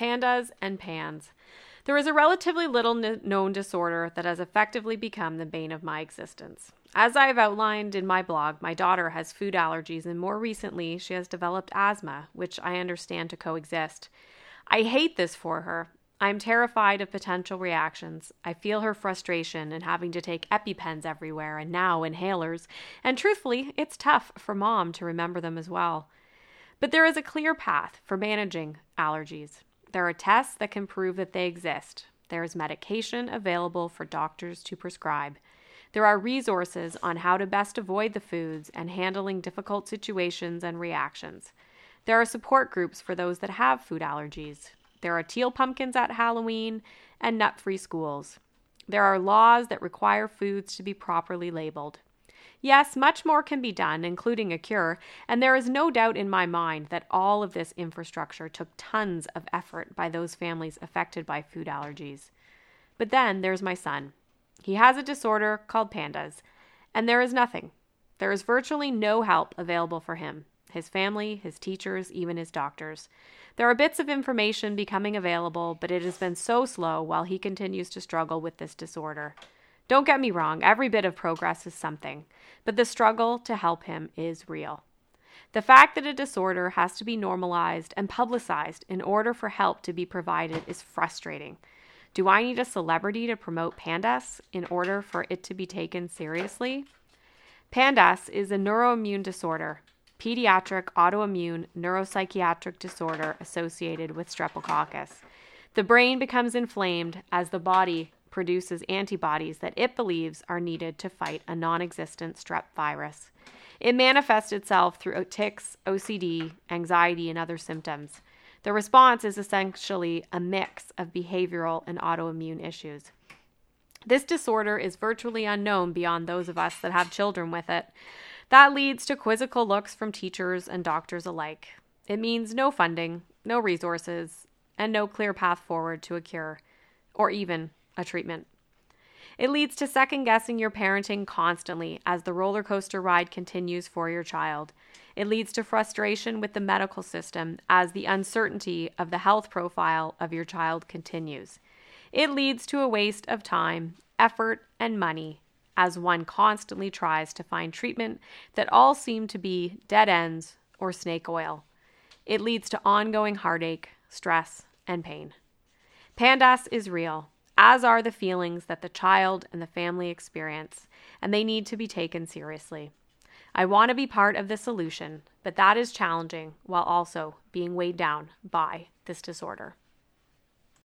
Pandas and pans. There is a relatively little known disorder that has effectively become the bane of my existence. As I have outlined in my blog, my daughter has food allergies, and more recently, she has developed asthma, which I understand to coexist. I hate this for her. I am terrified of potential reactions. I feel her frustration in having to take EpiPens everywhere and now inhalers, and truthfully, it's tough for mom to remember them as well. But there is a clear path for managing allergies. There are tests that can prove that they exist. There is medication available for doctors to prescribe. There are resources on how to best avoid the foods and handling difficult situations and reactions. There are support groups for those that have food allergies. There are teal pumpkins at Halloween and nut free schools. There are laws that require foods to be properly labeled. Yes, much more can be done, including a cure, and there is no doubt in my mind that all of this infrastructure took tons of effort by those families affected by food allergies. But then there's my son. He has a disorder called pandas, and there is nothing. There is virtually no help available for him, his family, his teachers, even his doctors. There are bits of information becoming available, but it has been so slow while he continues to struggle with this disorder. Don't get me wrong, every bit of progress is something, but the struggle to help him is real. The fact that a disorder has to be normalized and publicized in order for help to be provided is frustrating. Do I need a celebrity to promote PANDAS in order for it to be taken seriously? PANDAS is a neuroimmune disorder, pediatric autoimmune neuropsychiatric disorder associated with streptococcus. The brain becomes inflamed as the body produces antibodies that it believes are needed to fight a non existent strep virus. It manifests itself through tics, OCD, anxiety, and other symptoms. The response is essentially a mix of behavioral and autoimmune issues. This disorder is virtually unknown beyond those of us that have children with it. That leads to quizzical looks from teachers and doctors alike. It means no funding, no resources, and no clear path forward to a cure, or even a treatment. It leads to second guessing your parenting constantly as the roller coaster ride continues for your child. It leads to frustration with the medical system as the uncertainty of the health profile of your child continues. It leads to a waste of time, effort, and money as one constantly tries to find treatment that all seem to be dead ends or snake oil. It leads to ongoing heartache, stress, and pain. PANDAS is real as are the feelings that the child and the family experience, and they need to be taken seriously. I want to be part of the solution, but that is challenging while also being weighed down by this disorder.